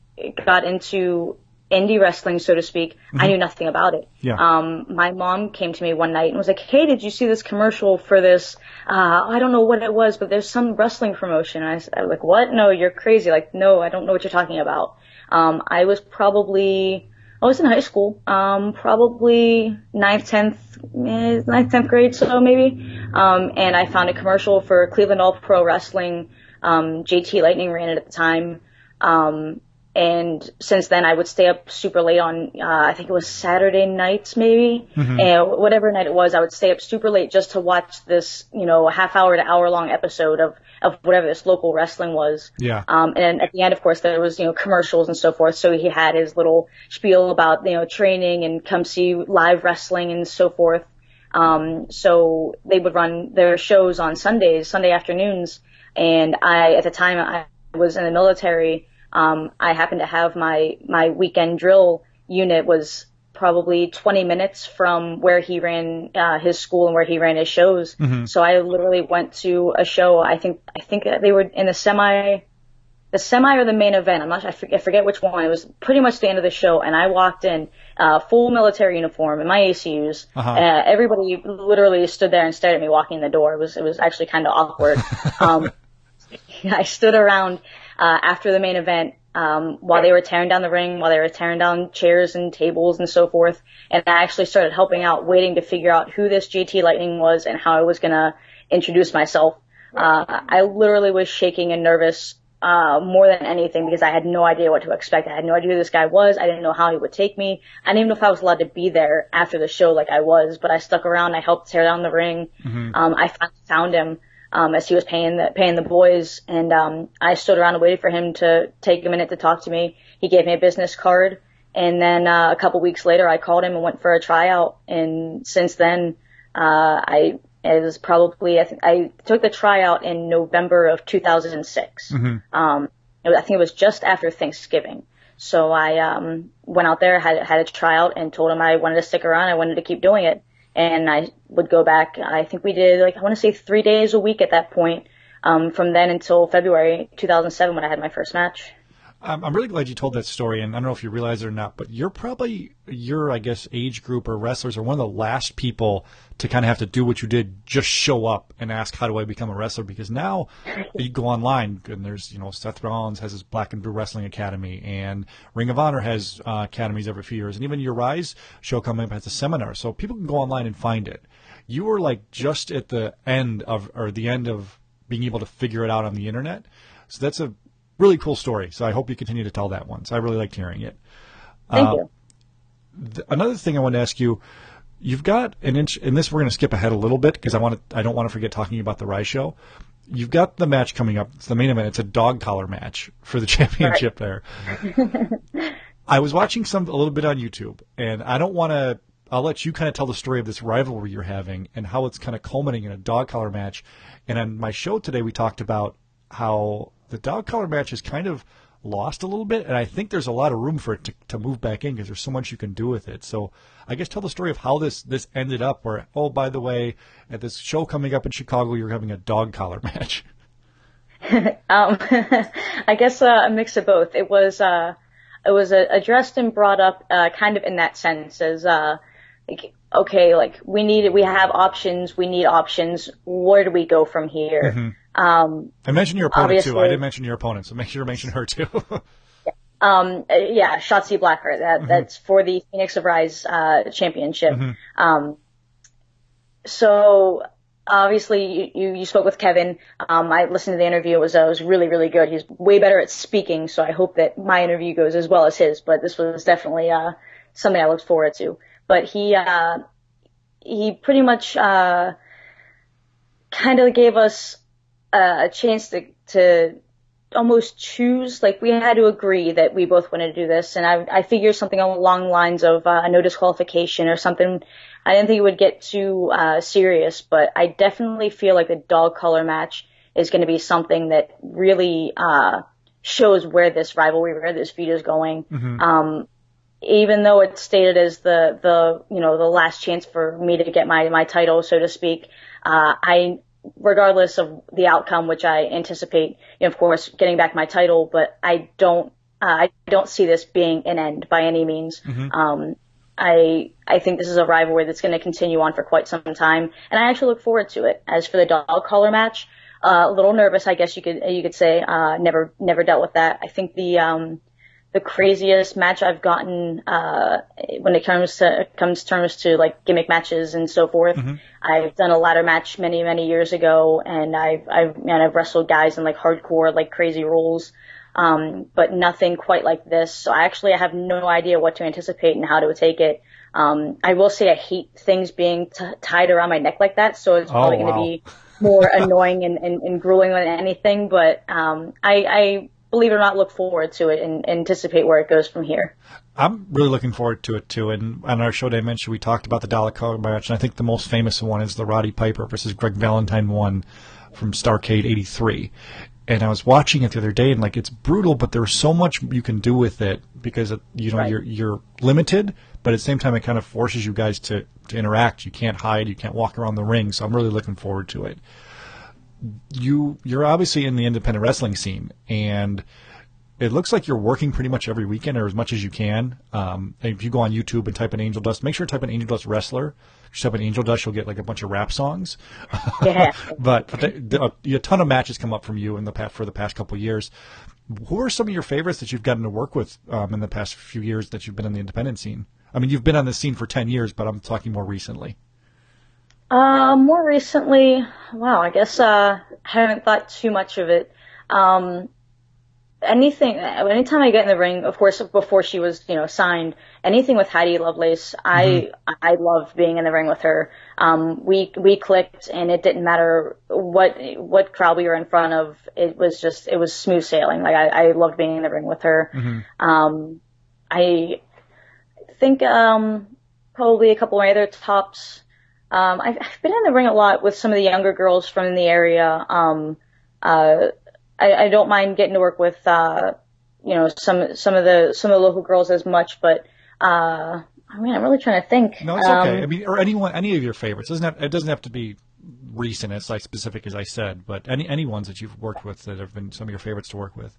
got into indie wrestling, so to speak, I knew nothing about it. Yeah. Um, my mom came to me one night and was like, "Hey, did you see this commercial for this? Uh, I don't know what it was, but there's some wrestling promotion." And I was like, "What? No, you're crazy! Like, no, I don't know what you're talking about." Um, I was probably I was in high school, um, probably ninth, tenth, eh, ninth, tenth grade, so maybe. Um, and I found a commercial for Cleveland All Pro Wrestling. Um, JT Lightning ran it at the time. Um, and since then I would stay up super late on, uh, I think it was Saturday nights maybe, and whatever night it was, I would stay up super late just to watch this, you know, half hour to hour long episode of, of whatever this local wrestling was. Yeah. Um, and at the end, of course, there was, you know, commercials and so forth. So he had his little spiel about, you know, training and come see live wrestling and so forth. Um, so they would run their shows on Sundays, Sunday afternoons. And I, at the time I was in the military, um, I happened to have my, my weekend drill unit was probably 20 minutes from where he ran uh, his school and where he ran his shows. So I literally went to a show. I think I think they were in the semi the semi or the main event. I'm not. I forget, I forget which one. It was pretty much the end of the show, and I walked in, uh, full military uniform in my ACUs. Uh-huh. Uh, everybody literally stood there and stared at me walking in the door. It was it was actually kind of awkward. <laughs> um, <laughs> I stood around uh, after the main event um, while they were tearing down the ring, while they were tearing down chairs and tables and so forth. And I actually started helping out, waiting to figure out who this JT Lightning was and how I was gonna introduce myself. Uh, I literally was shaking and nervous uh, more than anything because I had no idea what to expect. I had no idea who this guy was. I didn't know how he would take me. I didn't even know if I was allowed to be there after the show like I was, but I stuck around. I helped tear down the ring. Um, I finally found him um, as he was paying the paying the boys, and um, I stood around and waited for him to take a minute to talk to me. He gave me a business card, and then uh, a couple weeks later, I called him and went for a tryout. And since then, uh, I it was probably I, th- I took the tryout in November of 2006. Um, it was- I think it was just after Thanksgiving. So I um, went out there, had had a tryout, and told him I wanted to stick around. I wanted to keep doing it, and I would go back. I think we did like I want to say three days a week at that point. Um, from then until February 2007 when I had my first match. I'm, I'm really glad you told that story, and I don't know if you realize it or not, but you're probably your, I guess, age group or wrestlers are one of the last people to kind of have to do what you did, just show up and ask, "How do I become a wrestler?" Because now you go online and there's, you know, Seth Rollins has his Black and Blue Wrestling Academy, and Ring of Honor has uh, academies every few years, and even your Rise show coming up has a seminar, so people can go online and find it. You were like just at the end of, or the end of being able to figure it out on the internet. So that's a really cool story. So I hope you continue to tell that one. So I really liked hearing it. Thank uh, you. Th- another thing I want to ask you, you've got an inch, and this we're going to skip ahead a little bit because I want to, I don't want to forget talking about the Rise show. You've got the match coming up. It's the main event. It's a dog collar match for the <laughs> championship right. there. I was watching some a little bit on YouTube, and I don't want to. I'll let you kind of tell the story of this rivalry you're having and how it's kind of culminating in a dog collar match. And on my show today, we talked about how the dog collar match is kind of lost a little bit, and I think there's a lot of room for it to, to move back in because there's so much you can do with it. So I guess tell the story of how this this ended up. Where oh, by the way, at this show coming up in Chicago, you're having a dog collar <laughs> match. <laughs> um, <laughs> I guess uh, a mix of both. It was uh, it was uh, addressed and brought up uh, kind of in that sense as uh, like okay, like we need we have options, we need options. Where do we go from here? Mm-hmm. Um, I mentioned your opponent too. I didn't mention your opponent, so make sure you mention her too. <laughs> um, yeah, Shotzi Blackheart. That mm-hmm. that's for the Phoenix of Rise uh, championship. Mm-hmm. Um, so obviously you, you spoke with Kevin. Um, I listened to the interview. It was uh, it was really really good. He's way better at speaking, so I hope that my interview goes as well as his. But this was definitely uh, something I looked forward to. But he uh, he pretty much uh, kind of gave us a chance to to almost choose. Like we had to agree that we both wanted to do this, and I I figured something along the lines of uh, no disqualification or something. I didn't think it would get too uh, serious, but I definitely feel like the dog collar match is going to be something that really uh, shows where this rivalry, where this feud is going. Mm-hmm. Um, even though it's stated as the the you know the last chance for me to get my my title, so to speak, uh, I regardless of the outcome, which I anticipate, you know, of course, getting back my title, but I don't, uh, I don't see this being an end by any means. Mm-hmm. Um, I, I think this is a rivalry that's going to continue on for quite some time, and I actually look forward to it. As for the dog collar match, uh, a little nervous, I guess you could, you could say, uh, never, never dealt with that. I think the, um, the craziest match I've gotten uh, when it comes to comes terms to like gimmick matches and so forth. Mm-hmm. I've done a ladder match many many years ago, and I've I've and I've wrestled guys in like hardcore like crazy rules, um, but nothing quite like this. So I actually I have no idea what to anticipate and how to take it. Um, I will say I hate things being t- tied around my neck like that, so it's probably oh, wow. going to be more <laughs> annoying and, and, and grueling than anything. But um, I, I believe it or not, look forward to it and anticipate where it goes from here. I'm really looking forward to it too. And on our show day, I mentioned we talked about the Dollar Collar match, and I think the most famous one is the Roddy Piper versus Greg Valentine one from Starcade '83. And I was watching it the other day, and like it's brutal, but there's so much you can do with it because it, you know right. you're you're limited, but at the same time it kind of forces you guys to to interact. You can't hide, you can't walk around the ring. So I'm really looking forward to it you you're obviously in the independent wrestling scene, and it looks like you're working pretty much every weekend or as much as you can. Um, if you go on YouTube and type in Angel Dust, make sure to type in Angel Dust Wrestler. If you type in Angel Dust, you'll get like a bunch of rap songs. Yeah. <laughs> but the, the, a ton of matches come up from you in the past for the past couple of years. Who are some of your favorites that you've gotten to work with um, in the past few years that you've been in the independent scene? I mean, you've been on the scene for ten years, but I'm talking more recently. Uh, more recently, wow, I guess, uh, haven't thought too much of it. Um, anything, anytime I get in the ring, of course, before she was, you know, signed, anything with Heidi Lovelace, mm-hmm. I, I love being in the ring with her. Um, we, we clicked and it didn't matter what, what crowd we were in front of. It was just, it was smooth sailing. Like I, I loved being in the ring with her. Mm-hmm. Um, I think, um, probably a couple of my other tops, um, I've, I've been in the ring a lot with some of the younger girls from the area. Um, uh, I, I don't mind getting to work with, uh, you know, some, some of the, some of the local girls as much, but, uh, I mean, I'm really trying to think. No, it's um, okay. I mean, or anyone, any of your favorites. It doesn't have, it doesn't have to be recent, as like specific as I said, but any, any ones that you've worked with that have been some of your favorites to work with.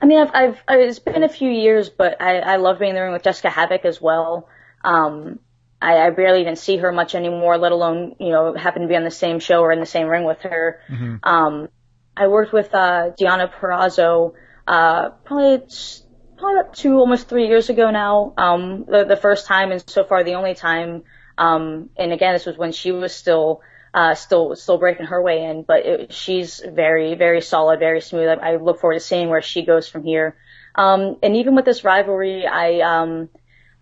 I mean, I've, I've, it's been a few years, but I, I love being in the ring with Jessica Havoc as well. Um, I, I barely even see her much anymore, let alone, you know, happen to be on the same show or in the same ring with her. Mm-hmm. Um, I worked with, uh, Deonna Purrazzo, uh, probably, probably about two, almost three years ago now. Um, the, the first time and so far the only time. Um, and again, this was when she was still, uh, still, still breaking her way in, but it, she's very, very solid, very smooth. I, I look forward to seeing where she goes from here. Um, and even with this rivalry, I, um,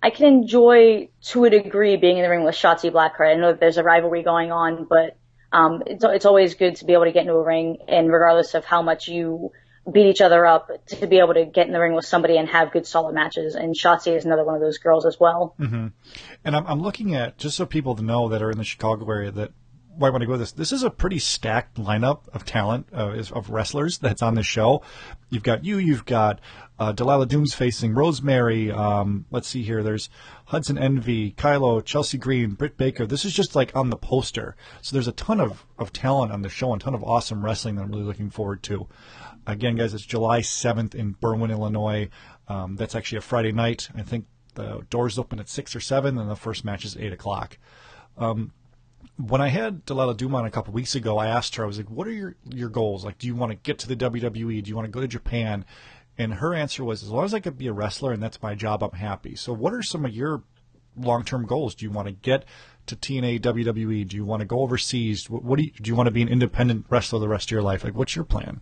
I can enjoy to a degree being in the ring with Shotzi Blackheart. I know that there's a rivalry going on, but, um, it's, it's always good to be able to get into a ring and regardless of how much you beat each other up, to be able to get in the ring with somebody and have good solid matches. And Shotzi is another one of those girls as well. Mm-hmm. And I'm, I'm looking at, just so people know that are in the Chicago area that why want to go with this. This is a pretty stacked lineup of talent uh, of wrestlers that's on the show. You've got you, you've got uh, Delilah Dooms facing Rosemary. Um, let's see here. There's Hudson Envy, Kylo, Chelsea Green, Britt Baker. This is just like on the poster. So there's a ton of, of talent on the show and a ton of awesome wrestling that I'm really looking forward to. Again, guys, it's July 7th in Berwyn, Illinois. Um, that's actually a Friday night. I think the doors open at 6 or 7, and the first match is 8 o'clock. Um, when I had Delilah Doom on a couple weeks ago, I asked her, I was like, what are your, your goals? Like, do you want to get to the WWE? Do you want to go to Japan? And her answer was, as long as I could be a wrestler and that's my job, I'm happy. So what are some of your long-term goals? Do you want to get to TNA, WWE? Do you want to go overseas? What, what do you, do you want to be an independent wrestler the rest of your life? Like, what's your plan?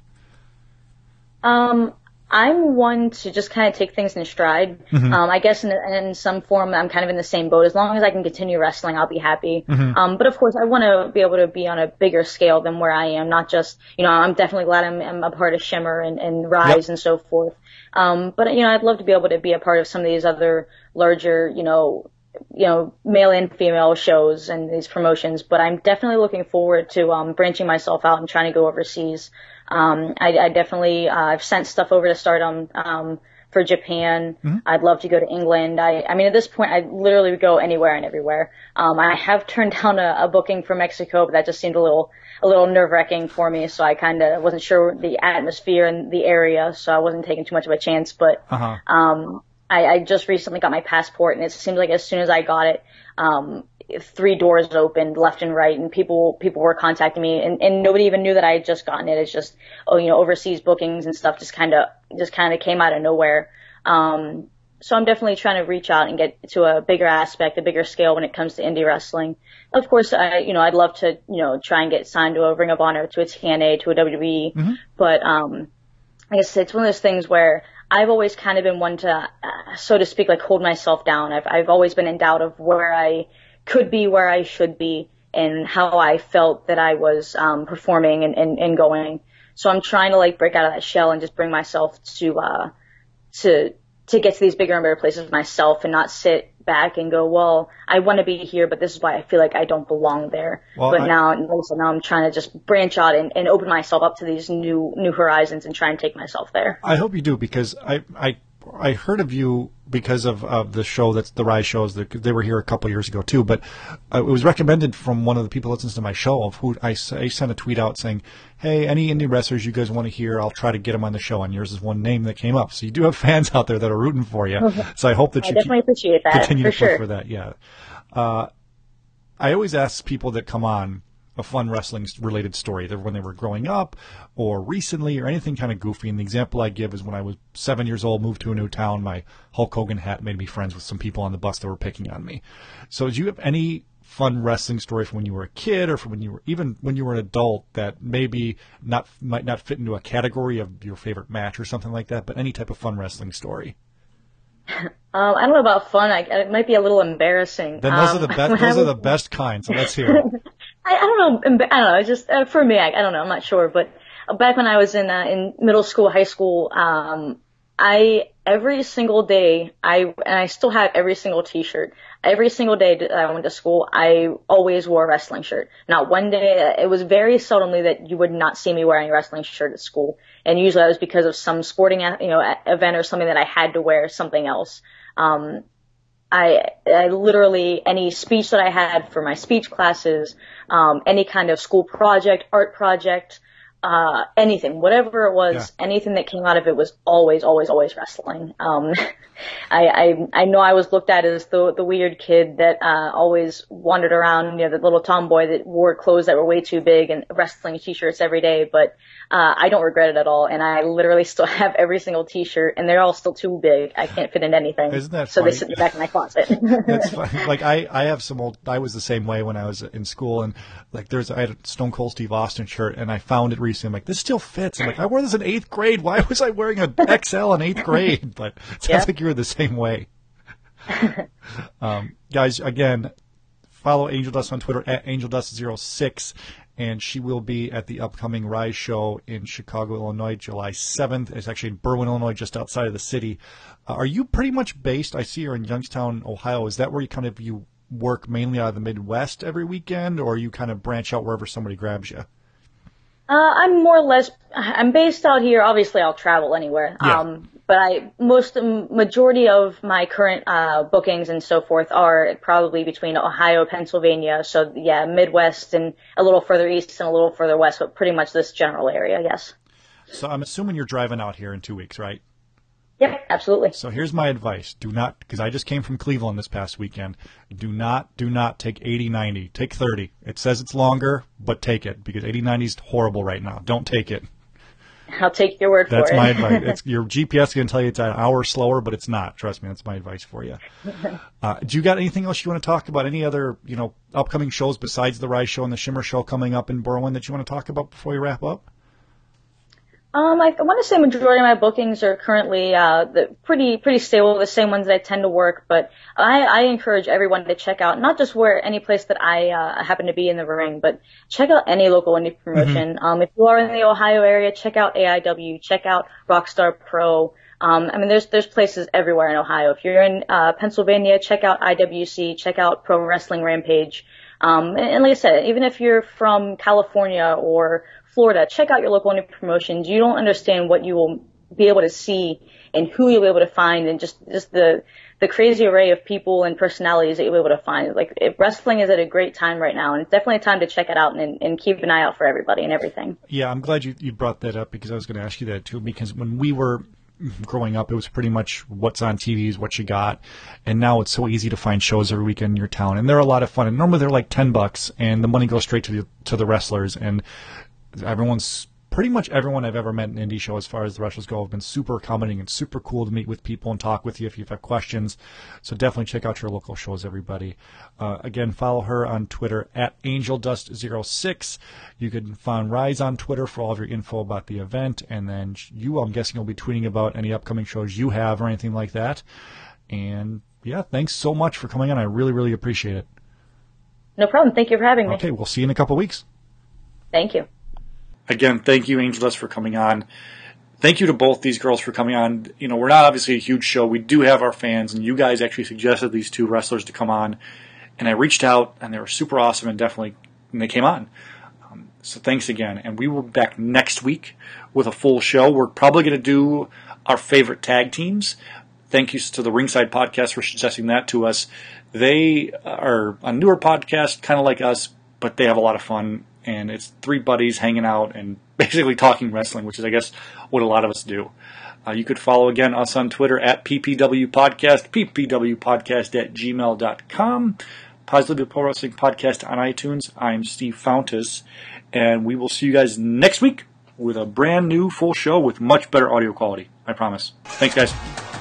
Um, I'm one to just kind of take things in stride. Mm-hmm. Um, I guess in, in some form, I'm kind of in the same boat. As long as I can continue wrestling, I'll be happy. Mm-hmm. Um, but of course, I want to be able to be on a bigger scale than where I am. Not just, you know, I'm definitely glad I'm, I'm a part of Shimmer and, and Rise Yep. and so forth. Um, but you know, I'd love to be able to be a part of some of these other larger, you know, you know, male and female shows and these promotions, but I'm definitely looking forward to um, branching myself out and trying to go overseas. Um, I, I definitely uh, I've sent stuff over to Stardom um, for Japan. I'd love to go to England. I, I mean, at this point, I literally would go anywhere and everywhere. Um, I have <laughs> turned down a, a booking for Mexico, but that just seemed a little a little nerve wracking for me. So I kind of wasn't sure the atmosphere and the area, so I wasn't taking too much of a chance. But Uh-huh. um, I, I just recently got my passport, and it seems like as soon as I got it, um, three doors opened left and right, and people people were contacting me, and, and nobody even knew that I had just gotten it. It's just oh, you know, overseas bookings and stuff just kind of just kind of came out of nowhere. Um, so I'm definitely trying to reach out and get to a bigger aspect, a bigger scale when it comes to indie wrestling. Of course, I, you know, I'd love to, you know, try and get signed to a Ring of Honor, to a TNA, to a WWE, but, um, I guess it's one of those things where I've always kind of been one to, uh, so to speak, like hold myself down. I've, I've always been in doubt of where I could be, where I should be, and how I felt that I was, um, performing and, and, and going. So I'm trying to like break out of that shell and just bring myself to, uh, to, to get to these bigger and better places myself and not sit back and go, well, I want to be here, but this is why I feel like I don't belong there. Well, but I- now, and also now I'm trying to just branch out and, and open myself up to these new, new horizons and try and take myself there. I hope you do because I I I heard of you because of, of the show that's the Rise shows. That they were here a couple years ago too, but uh, it was recommended from one of the people that listens to my show. Of who I, I sent a tweet out saying, "Hey, any indie wrestlers you guys want to hear, I'll try to get them on the show." And yours is one name that came up. So you do have <laughs> fans out there that are rooting for you. So I hope that I you definitely appreciate that continue for to push sure. for that. Yeah. Uh, I always ask people that come on a fun wrestling related story, either when they were growing up or recently or anything kind of goofy. And the example I give is when I was seven years old, moved to a new town, my Hulk Hogan hat made me friends with some people on the bus that were picking on me. So do you have any fun wrestling story from when you were a kid or from when you were even when you were an adult that maybe not might not fit into a category of your favorite match or something like that, but any type of fun wrestling story? <laughs> Um, I don't know about fun. I, it might be a little embarrassing. Then those um, are the best. <laughs> Those are the best kind. So let's hear it. <laughs> I, I don't know. I don't know. Just uh, for me. I, I don't know. I'm not sure. But back when I was in uh, in middle school, high school, um, I every single day I and I still have every single T-shirt. Every single day that I went to school, I always wore a wrestling shirt. Not one day. It was very seldomly that you would not see me wearing a wrestling shirt at school, and usually that was because of some sporting you know event or something that I had to wear something else. Um, I, I literally any speech that I had for my speech classes, um, any kind of school project, art project, uh, anything, whatever it was, Yeah. anything that came out of it was always, always, always wrestling. Um, <laughs> I, I, I know I was looked at as the, the weird kid that, uh, always wandered around, you know, the little tomboy that wore clothes that were way too big and wrestling t-shirts every day, but, uh, I don't regret it at all. And I literally <laughs> still have every single t-shirt and they're all still too big. I can't fit in anything. Isn't that so funny? they sit in the back of my closet. <laughs> That's fine. Like I, I have some old. I was the same way when I was in school, and like there's I had a Stone Cold Steve Austin shirt, and I found it recently. I'm like, this still fits. I'm like, I wore this in eighth grade. Why was I wearing an <laughs> XL in eighth grade? But it sounds Yeah. like you were the same way. <laughs> um, guys, again, follow Angel Dust on Twitter at AngelDust06, and she will be at the upcoming Rise show in Chicago, Illinois, July 7th. It's actually in Berwyn, Illinois, just outside of the city. Uh, are you pretty much based? I see you're in Youngstown, Ohio. Is that where you kind of you work mainly out of the Midwest every weekend, or you kind of branch out wherever somebody grabs you? Uh, I'm more or less, I'm based out here. Obviously, I'll travel anywhere. Yeah. Um, but I, most, majority of my current, uh, bookings and so forth are probably between Ohio, Pennsylvania. So yeah, Midwest and a little further east and a little further west, but pretty much this general area, yes. So I'm assuming you're driving out here in two weeks, right? Yep, absolutely. So here's my advice. Do not, because I just came from Cleveland this past weekend. Do not, do not take 80, 90. Take 30. It says it's longer, but take it because 80, 90 is horrible right now. Don't take it. I'll take your word That's for it. That's my advice. <laughs> It's, your GPS is going to tell you it's an hour slower, but it's not. Trust me. That's my advice for you. <laughs> Uh, do you got anything else you want to talk about? Any other, you know, upcoming shows besides the Rise Show and the Shimmer Show coming up in Berwyn that you want to talk about before we wrap up? Um, I, I want to say majority of my bookings are currently uh, the, pretty pretty stable, the same ones that I tend to work. But I, I encourage everyone to check out not just where any place that I uh, happen to be in the ring, but check out any local indie promotion. Um, if you are in the Ohio area, check out AIW, check out Rockstar Pro. Um, I mean, there's there's places everywhere in Ohio. If you're in uh, Pennsylvania, check out IWC, check out Pro Wrestling Rampage. Um, and, and like I said, even if you're from California or Florida, check out your local indie promotions. You don't understand what you will be able to see and who you'll be able to find and just, just the, the crazy array of people and personalities that you'll be able to find. Like, wrestling is at a great time right now and it's definitely a time to check it out and, and keep an eye out for everybody and everything. Yeah, I'm glad you, you brought that up because I was going to ask you that too. Because when we were growing up, it was pretty much what's on TV is what you got, and now it's so easy to find shows every weekend in your town, and they're a lot of fun. And normally they're like ten bucks, and the money goes straight to the to the wrestlers, and everyone's pretty much everyone I've ever met in indie show as far as the wrestlers go have been super accommodating and super cool to meet with people and talk with you if you have questions. So definitely check out your local shows, everybody. Uh, again, follow her on Twitter at AngelDust06. You can find Rise on Twitter for all of your info about the event, and then you, I'm guessing, will be tweeting about any upcoming shows you have or anything like that. And yeah, thanks so much for coming on. I really, really appreciate it. No problem. Thank you for having me. Okay, we'll see you in a couple weeks. Thank you. Again, thank you, Angelus, for coming on. Thank you to both these girls for coming on. You know, we're not obviously a huge show. We do have our fans, and you guys actually suggested these two wrestlers to come on. And I reached out, and they were super awesome, and definitely, and they came on. Um, so thanks again. And we will be back next week with a full show. We're probably going to do our favorite tag teams. Thank you to the Ringside Podcast for suggesting that to us. They are a newer podcast, kind of like us, but they have a lot of fun. And it's three buddies hanging out and <laughs> basically talking wrestling, which is, I guess, what a lot of us do. Uh, you could follow again us on Twitter at PPW Podcast, PPW Podcast at gmail.com, Positively Pro Wrestling Podcast on iTunes. I'm Steve Fountas, and we will see you guys next week with a brand new full show with much better audio quality. I promise. Thanks, guys.